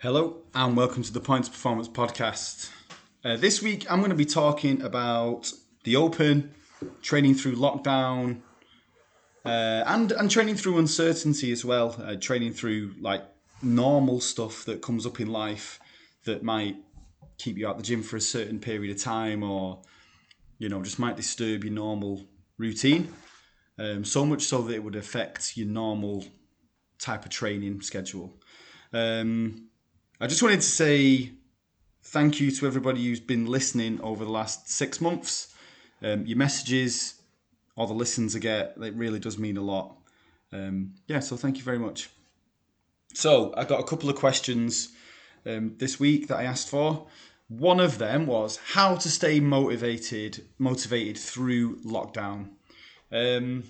Hello, and welcome to the Points Performance Podcast. Uh, this week, I'm going to be talking about the Open, training through lockdown, uh, and and training through uncertainty as well. Uh, training through like normal stuff that comes up in life that might keep you out the gym for a certain period of time, or you know, just might disturb your normal routine. Um, so much so that it would affect your normal type of training schedule. Um, I just wanted to say thank you to everybody who's been listening over the last six months. Um, your messages, all the listens I get, it really does mean a lot. Um, yeah, so thank you very much. So I got a couple of questions um, this week that I asked for. One of them was how to stay motivated, motivated through lockdown. Um,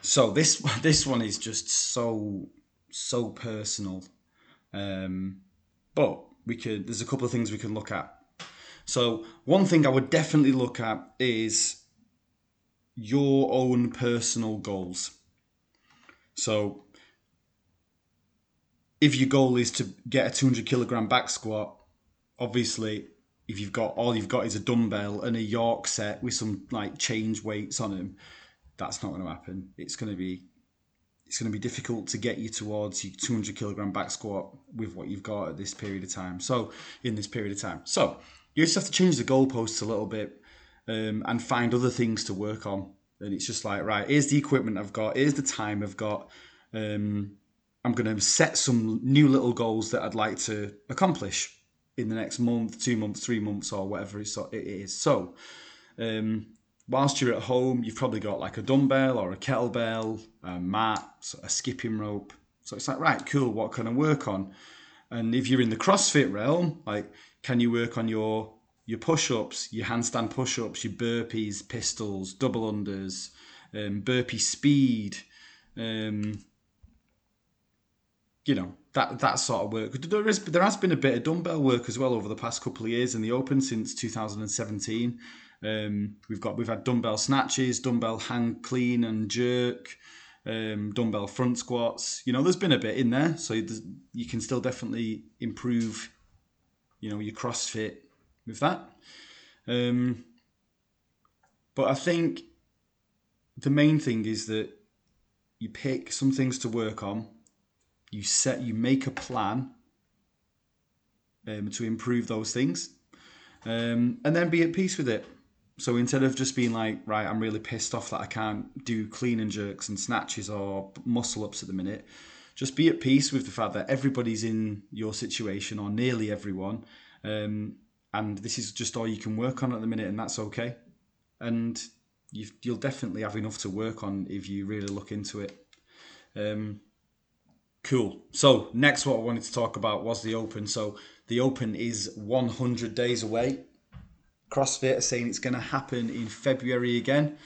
so this this one is just so so personal um, but we could. There's a couple of things we can look at. So one thing I would definitely look at is your own personal goals. So if your goal is to get a 200 kilogram back squat, obviously if you've got all you've got is a dumbbell and a York set with some like change weights on them, that's not going to happen. It's going to be it's going to be difficult to get you towards your 200 kilogram back squat with what you've got at this period of time. So, in this period of time, so you just have to change the goalposts a little bit um, and find other things to work on. And it's just like, right, here's the equipment I've got, here's the time I've got. Um, I'm going to set some new little goals that I'd like to accomplish in the next month, two months, three months, or whatever it is. So, um, whilst you're at home, you've probably got like a dumbbell or a kettlebell, a mat, a skipping rope. So it's like, right, cool, what can I work on? And if you're in the CrossFit realm, like, can you work on your your push-ups, your handstand push-ups, your burpees, pistols, double unders, um, burpee speed, um, you know that that sort of work. There is there has been a bit of dumbbell work as well over the past couple of years in the Open since 2017. Um, we've got we've had dumbbell snatches, dumbbell hang clean and jerk, um, dumbbell front squats. You know, there's been a bit in there, so you can still definitely improve. You know, your CrossFit with that. Um, but I think the main thing is that you pick some things to work on. You set, you make a plan um, to improve those things, um, and then be at peace with it. So instead of just being like, right, I'm really pissed off that I can't do clean and jerks and snatches or muscle ups at the minute, just be at peace with the fact that everybody's in your situation or nearly everyone. Um, and this is just all you can work on at the minute, and that's okay. And you will definitely have enough to work on if you really look into it. Um, cool. So, next, what I wanted to talk about was the Open. So, the Open is 100 days away. CrossFit are saying it's going to happen in February again.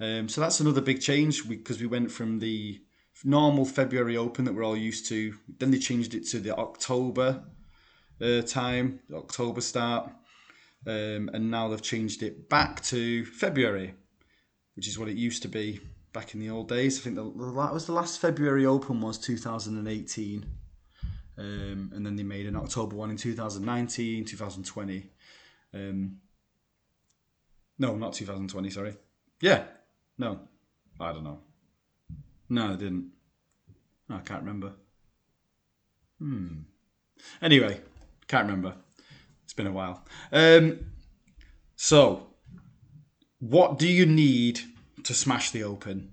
Um, so that's another big change because we, we went from the normal February Open that we're all used to. Then they changed it to the October uh, time, October start, um, and now they've changed it back to February, which is what it used to be back in the old days. I think the, that was the last February Open was 2018, um, and then they made an October one in 2019, 2020. Um, no, not 2020, sorry. Yeah. No. I don't know. No, I didn't. I can't remember. Hmm. Anyway, can't remember. It's been a while. Um, so, what do you need to smash the open?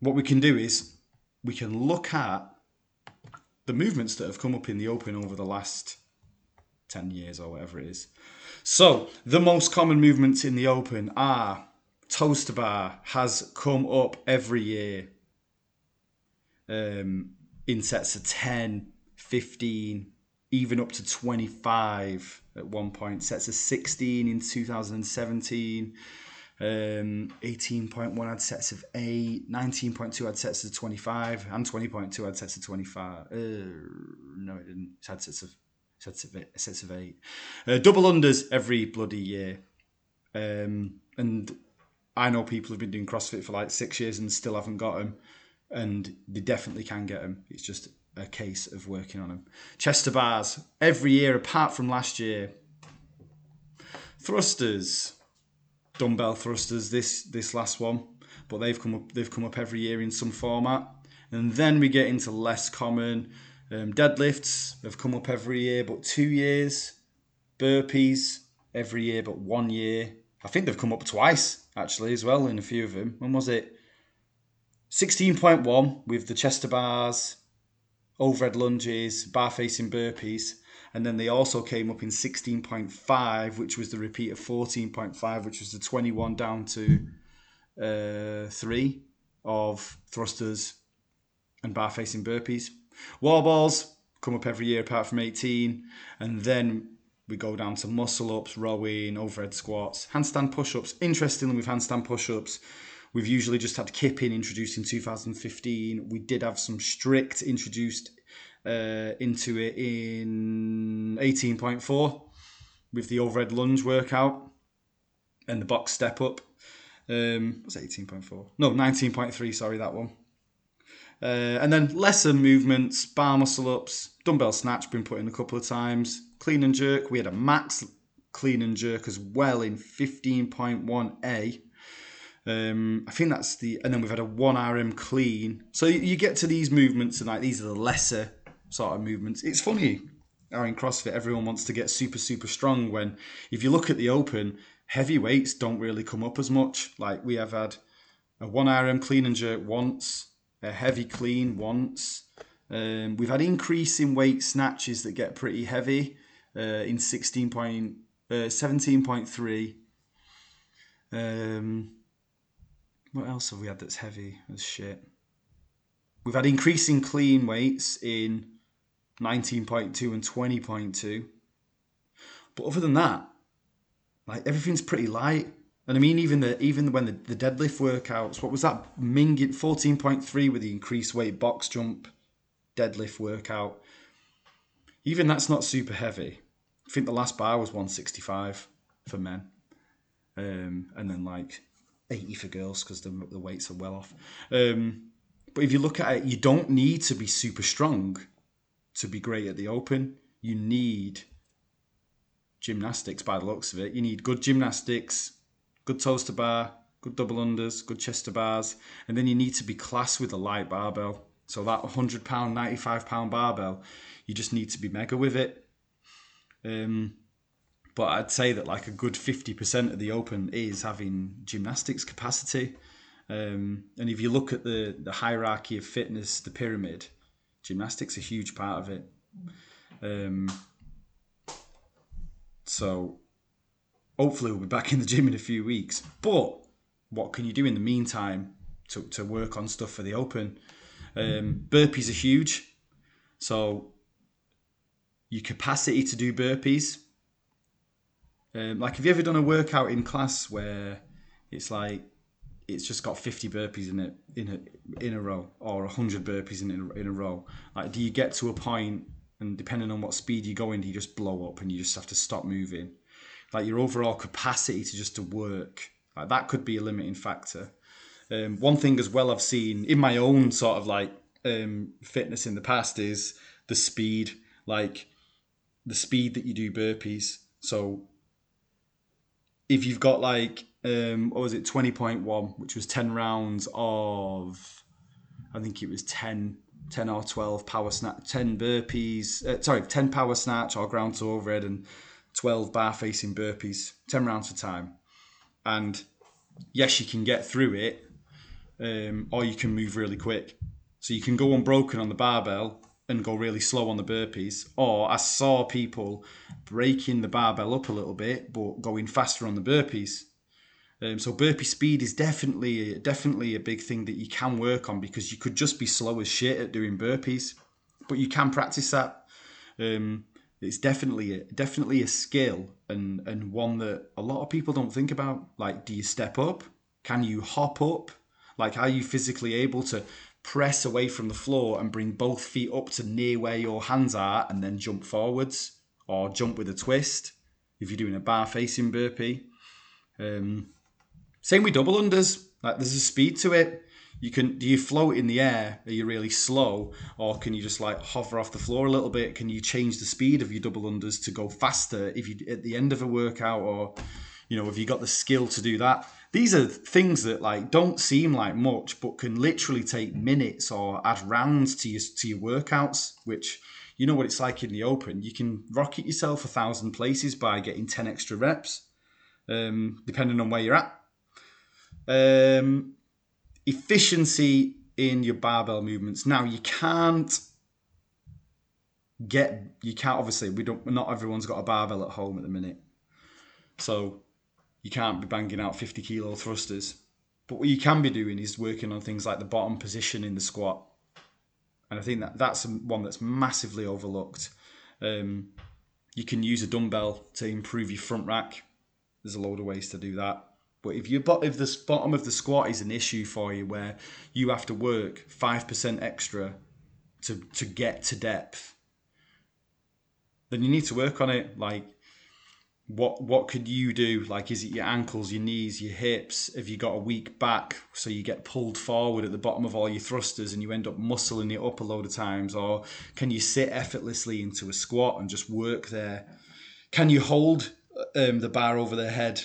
What we can do is we can look at the movements that have come up in the open over the last 10 years or whatever it is. So, the most common movements in the open are toes to bar has come up every year um, in sets of 10, 15, even up to 25 at one point. Sets of 16 in 2017. Um, 18.1 had sets of 8, 19.2 had sets of 25, and 20.2 had sets of 25. Uh, no, it didn't. It had sets of sets of eight, sets of eight. Uh, double unders every bloody year. Um, and I know people have been doing CrossFit for like six years and still haven't got them, and they definitely can get them. It's just a case of working on them. Chest to bars every year apart from last year. Thrusters, dumbbell thrusters. This this last one, but they've come up they've come up every year in some format. And then we get into less common um, deadlifts. Have come up every year, but two years. Burpees every year, but one year. I think they've come up twice actually as well in a few of them. When was it? 16.1 with the chest to bars, overhead lunges, bar facing burpees. And then they also came up in 16.5, which was the repeat of 14.5, which was the 21 down to uh, 3 of thrusters and bar facing burpees. Wall balls come up every year apart from 18. And then we go down to muscle ups, rowing, overhead squats, handstand push ups. Interestingly, with handstand push ups, we've usually just had kipping introduced in 2015. We did have some strict introduced uh, into it in 18.4 with the overhead lunge workout and the box step up. Um, was 18.4? No, 19.3. Sorry, that one. Uh, and then lesser movements, bar muscle ups, dumbbell snatch, been put in a couple of times. Clean and jerk, we had a max clean and jerk as well in 15.1a. Um, I think that's the, and then we've had a one RM clean. So you get to these movements and like these are the lesser sort of movements. It's funny how in CrossFit everyone wants to get super super strong when if you look at the open, heavy weights don't really come up as much. Like we have had a one RM clean and jerk once, a heavy clean once. Um, we've had increasing weight snatches that get pretty heavy uh, in 16 point, uh, 17.3. Um, what else have we had that's heavy as shit? We've had increasing clean weights in 19.2 and 20.2. But other than that, like everything's pretty light. And I mean, even the even when the, the deadlift workouts, what was that? Ming 14.3 with the increased weight box jump deadlift workout. Even that's not super heavy. I think the last bar was 165 for men. Um, and then like 80 for girls because the, the weights are well off. Um, but if you look at it, you don't need to be super strong to be great at the open. You need gymnastics by the looks of it. You need good gymnastics, good toes to bar, good double unders, good chest to bars, and then you need to be class with a light barbell. So that 100 pound, 95 pound barbell, you just need to be mega with it. Um, but I'd say that like a good 50% of the open is having gymnastics capacity. Um, and if you look at the, the hierarchy of fitness, the pyramid, gymnastics a huge part of it. Um, so hopefully we'll be back in the gym in a few weeks. But what can you do in the meantime to, to work on stuff for the open? Um, burpees are huge. So your capacity to do burpees. Um, like, have you ever done a workout in class where it's like it's just got 50 burpees in it in a in a row or 100 burpees in a, in a row like do you get to a point and depending on what speed you're going do you just blow up and you just have to stop moving like your overall capacity to just to work. Like that could be a limiting factor. Um, one thing as well i've seen in my own sort of like um, fitness in the past is the speed like the speed that you do burpees. So if you've got like um, what was it, 20.1, which was 10 rounds of, I think it was 10, 10 or 12 power snatch, 10 burpees, uh, sorry, 10 power snatch or ground to overhead and 12 bar facing burpees, 10 rounds for time. And yes, you can get through it, um, or you can move really quick. So you can go unbroken on the barbell and go really slow on the burpees. Or I saw people breaking the barbell up a little bit, but going faster on the burpees. Um, so burpee speed is definitely definitely a big thing that you can work on because you could just be slow as shit at doing burpees, but you can practice that. Um, it's definitely a, definitely a skill and and one that a lot of people don't think about. Like, do you step up? Can you hop up? Like, are you physically able to press away from the floor and bring both feet up to near where your hands are and then jump forwards or jump with a twist if you're doing a bar facing burpee? Um, same with double unders. Like there's a speed to it. You can do you float in the air? Are you really slow, or can you just like hover off the floor a little bit? Can you change the speed of your double unders to go faster if you at the end of a workout, or you know, have you got the skill to do that? These are things that like don't seem like much, but can literally take minutes or add rounds to your to your workouts. Which you know what it's like in the open. You can rocket yourself a thousand places by getting ten extra reps, um, depending on where you're at. Um, efficiency in your barbell movements. Now you can't get you can't obviously we don't not everyone's got a barbell at home at the minute. So you can't be banging out 50 kilo thrusters. But what you can be doing is working on things like the bottom position in the squat. And I think that that's one that's massively overlooked. Um, you can use a dumbbell to improve your front rack. There's a load of ways to do that. But if you if the bottom of the squat is an issue for you, where you have to work five percent extra to to get to depth, then you need to work on it. Like, what what could you do? Like, is it your ankles, your knees, your hips? Have you got a weak back, so you get pulled forward at the bottom of all your thrusters, and you end up muscling it up a load of times? Or can you sit effortlessly into a squat and just work there? Can you hold um, the bar over the head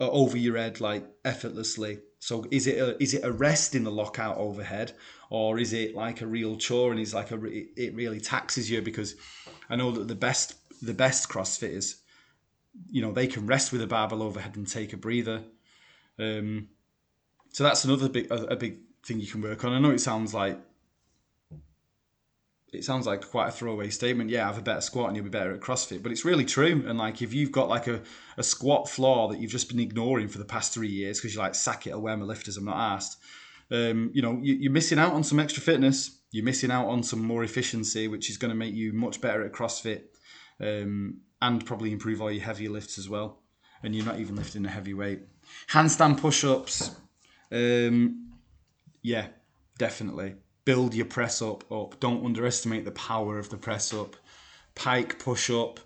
over your head like effortlessly. So is it a, is it a rest in the lockout overhead, or is it like a real chore and is like a it really taxes you because I know that the best the best CrossFitters, you know, they can rest with a barbell overhead and take a breather. Um, so that's another big a, a big thing you can work on. I know it sounds like it sounds like quite a throwaway statement. Yeah, have a better squat and you'll be better at CrossFit, but it's really true. And like if you've got like a, a squat flaw that you've just been ignoring for the past three years because you're like sack it or wear my lifters, I'm not asked. Um, you know, you, are missing out on some extra fitness. You're missing out on some more efficiency, which is going to make you much better at CrossFit um, and probably improve all your heavier lifts as well. And you're not even lifting a heavy weight. Handstand push-ups. Um, yeah, definitely build your press up up. Don't underestimate the power of the press up. Pike push up.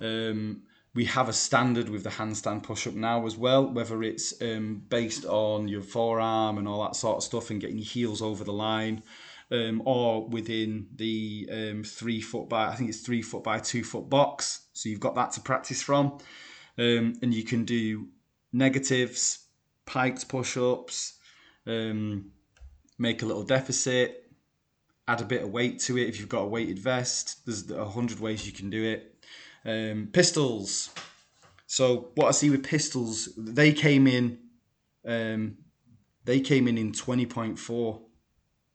Um, we have a standard with the handstand push up now as well, whether it's um, based on your forearm and all that sort of stuff and getting your heels over the line. Um, or within the um, three foot by I think it's three foot by two foot box. So you've got that to practice from, um, and you can do negatives, piked push ups, um, make a little deficit, add a bit of weight to it if you've got a weighted vest. There's a hundred ways you can do it. Um, pistols. So what I see with pistols, they came in, um, they came in in twenty point four,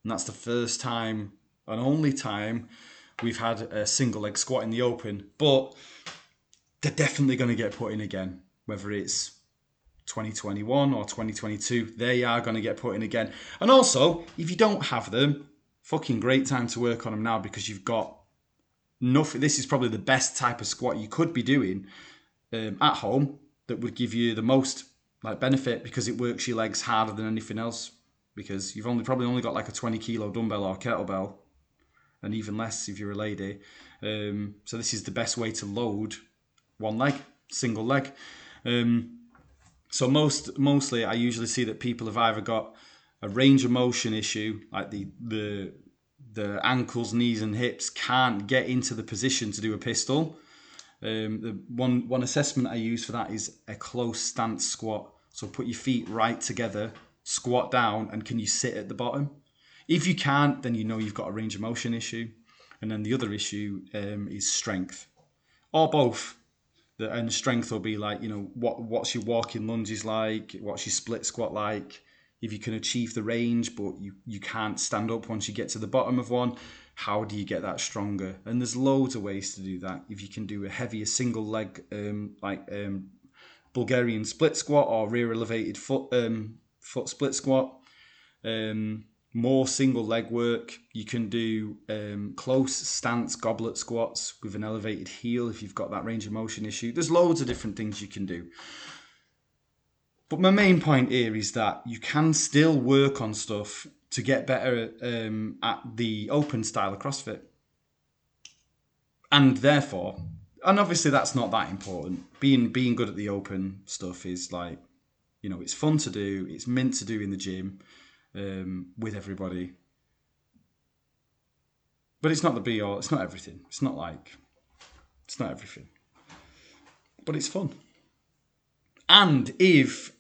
and that's the first time and only time we've had a single leg squat in the open. But they're definitely going to get put in again, whether it's 2021 or 2022. They are going to get put in again. And also, if you don't have them, fucking great time to work on them now because you've got nothing. This is probably the best type of squat you could be doing um, at home that would give you the most like benefit because it works your legs harder than anything else. Because you've only probably only got like a 20 kilo dumbbell or kettlebell, and even less if you're a lady. Um, so this is the best way to load one leg, single leg. Um, so most mostly, I usually see that people have either got a range of motion issue, like the the the ankles, knees, and hips can't get into the position to do a pistol. Um, the one one assessment I use for that is a close stance squat. So put your feet right together, squat down, and can you sit at the bottom? If you can't, then you know you've got a range of motion issue. And then the other issue um, is strength, or both. And strength will be like, you know, what what's your walking lunges like? What's your split squat like? If you can achieve the range but you, you can't stand up once you get to the bottom of one how do you get that stronger? And there's loads of ways to do that. If you can do a heavier single leg um, like um, bulgarian split squat or rear elevated foot um, foot split squat um, more single leg work you can do um, close stance goblet squats with an elevated heel if you've got that range of motion issue. There's loads of different things you can do but my main point here is that you can still work on stuff to get better um, at the open style of CrossFit. And therefore, and obviously that's not that important. Being being good at the open stuff is like, you know, it's fun to do. It's meant to do in the gym. um, with everybody. But it's not the be all. It's not everything. It's not like it's not everything. But it's fun. And if,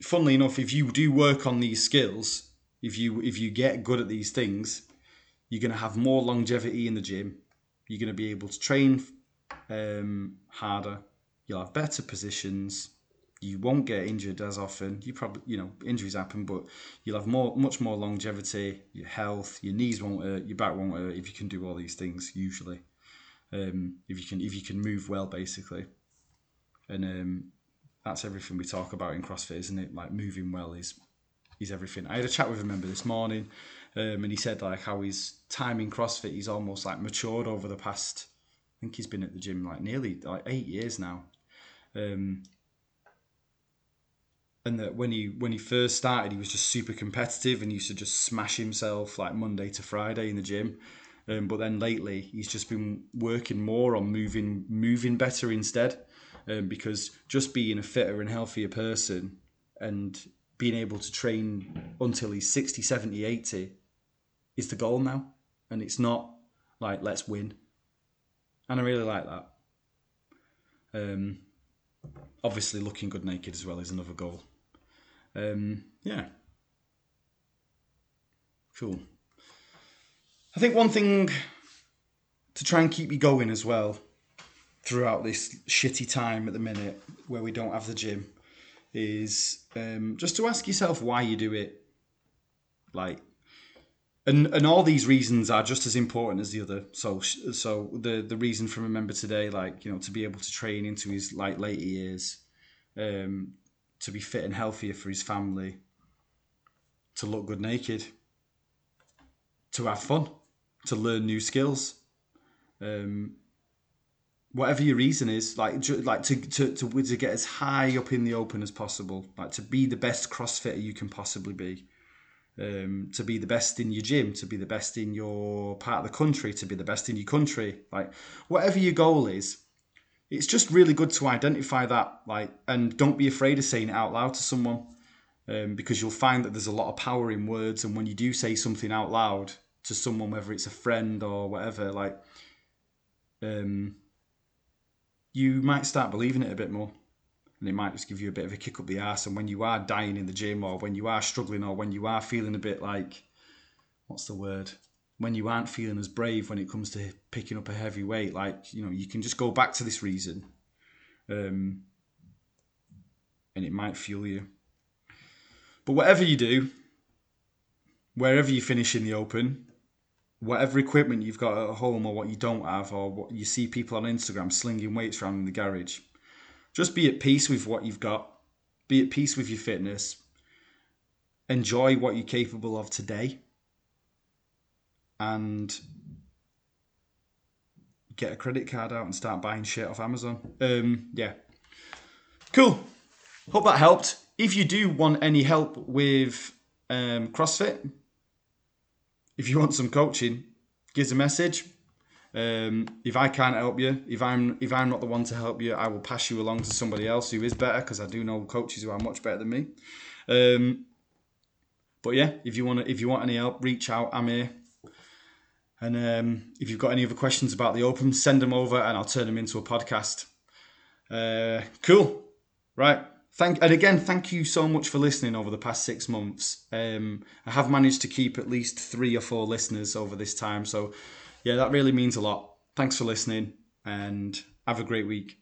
funnily enough, if you do work on these skills, if you if you get good at these things, you're going to have more longevity in the gym. You're going to be able to train um, harder. You'll have better positions. You won't get injured as often. You probably, you know, injuries happen, but you'll have more, much more longevity. Your health, your knees won't hurt, your back won't hurt if you can do all these things. Usually, um, if you can, if you can move well, basically, and um, that's everything we talk about in CrossFit, isn't it? Like moving well is is everything. I had a chat with a member this morning, um, and he said like how his time in CrossFit he's almost like matured over the past. I think he's been at the gym like nearly like eight years now, um, and that when he when he first started he was just super competitive and used to just smash himself like Monday to Friday in the gym. Um, but then lately he's just been working more on moving moving better instead um, because just being a fitter and healthier person and being able to train until he's 60, 70, 80 is the goal now. And it's not like, let's win. And I really like that. Um, obviously, looking good naked as well is another goal. Um, yeah. Cool. I think one thing to try and keep you going as well throughout this shitty time at the minute where we don't have the gym is um, just to ask yourself why you do it. Like, and and all these reasons are just as important as the other. So so the the reason from remember today, like you know, to be able to train into his like later years, um, to be fit and healthier for his family, to look good naked, to have fun, to learn new skills. Um, whatever your reason is, like like to, to to to get as high up in the open as possible, like to be the best CrossFitter you can possibly be, um, to be the best in your gym, to be the best in your part of the country, to be the best in your country, like whatever your goal is. It's just really good to identify that, like, and don't be afraid of saying it out loud to someone, um, because you'll find that there's a lot of power in words, and when you do say something out loud to someone, whether it's a friend or whatever, like, um, you might start believing it a bit more. And it might just give you a bit of a kick up the ass. And when you are dying in the gym, or when you are struggling, or when you are feeling a bit like, what's the word? When you aren't feeling as brave when it comes to picking up a heavy weight, like, you know, you can just go back to this reason. Um, and it might fuel you. But whatever you do, wherever you finish in the open, whatever equipment you've got at home or what you don't have or what you see people on Instagram slinging weights around in the garage, just be at peace with what you've got. Be at peace with your fitness. Enjoy what you're capable of today. And get a credit card out and start buying shit off Amazon. Um, yeah. Cool. Hope that helped. If you do want any help with um, CrossFit, if you want some coaching, give us a message. Um, if I can't help you, if I'm if I'm not the one to help you, I will pass you along to somebody else who is better because I do know coaches who are much better than me. Um, but yeah, if you want if you want any help, reach out. I'm here. And um, if you've got any other questions about the Open, send them over and I'll turn them into a podcast. Uh, cool. Right. Thank and again, thank you so much for listening over the past six months. Um, I have managed to keep at least three or four listeners over this time, so yeah, that really means a lot. Thanks for listening, and have a great week.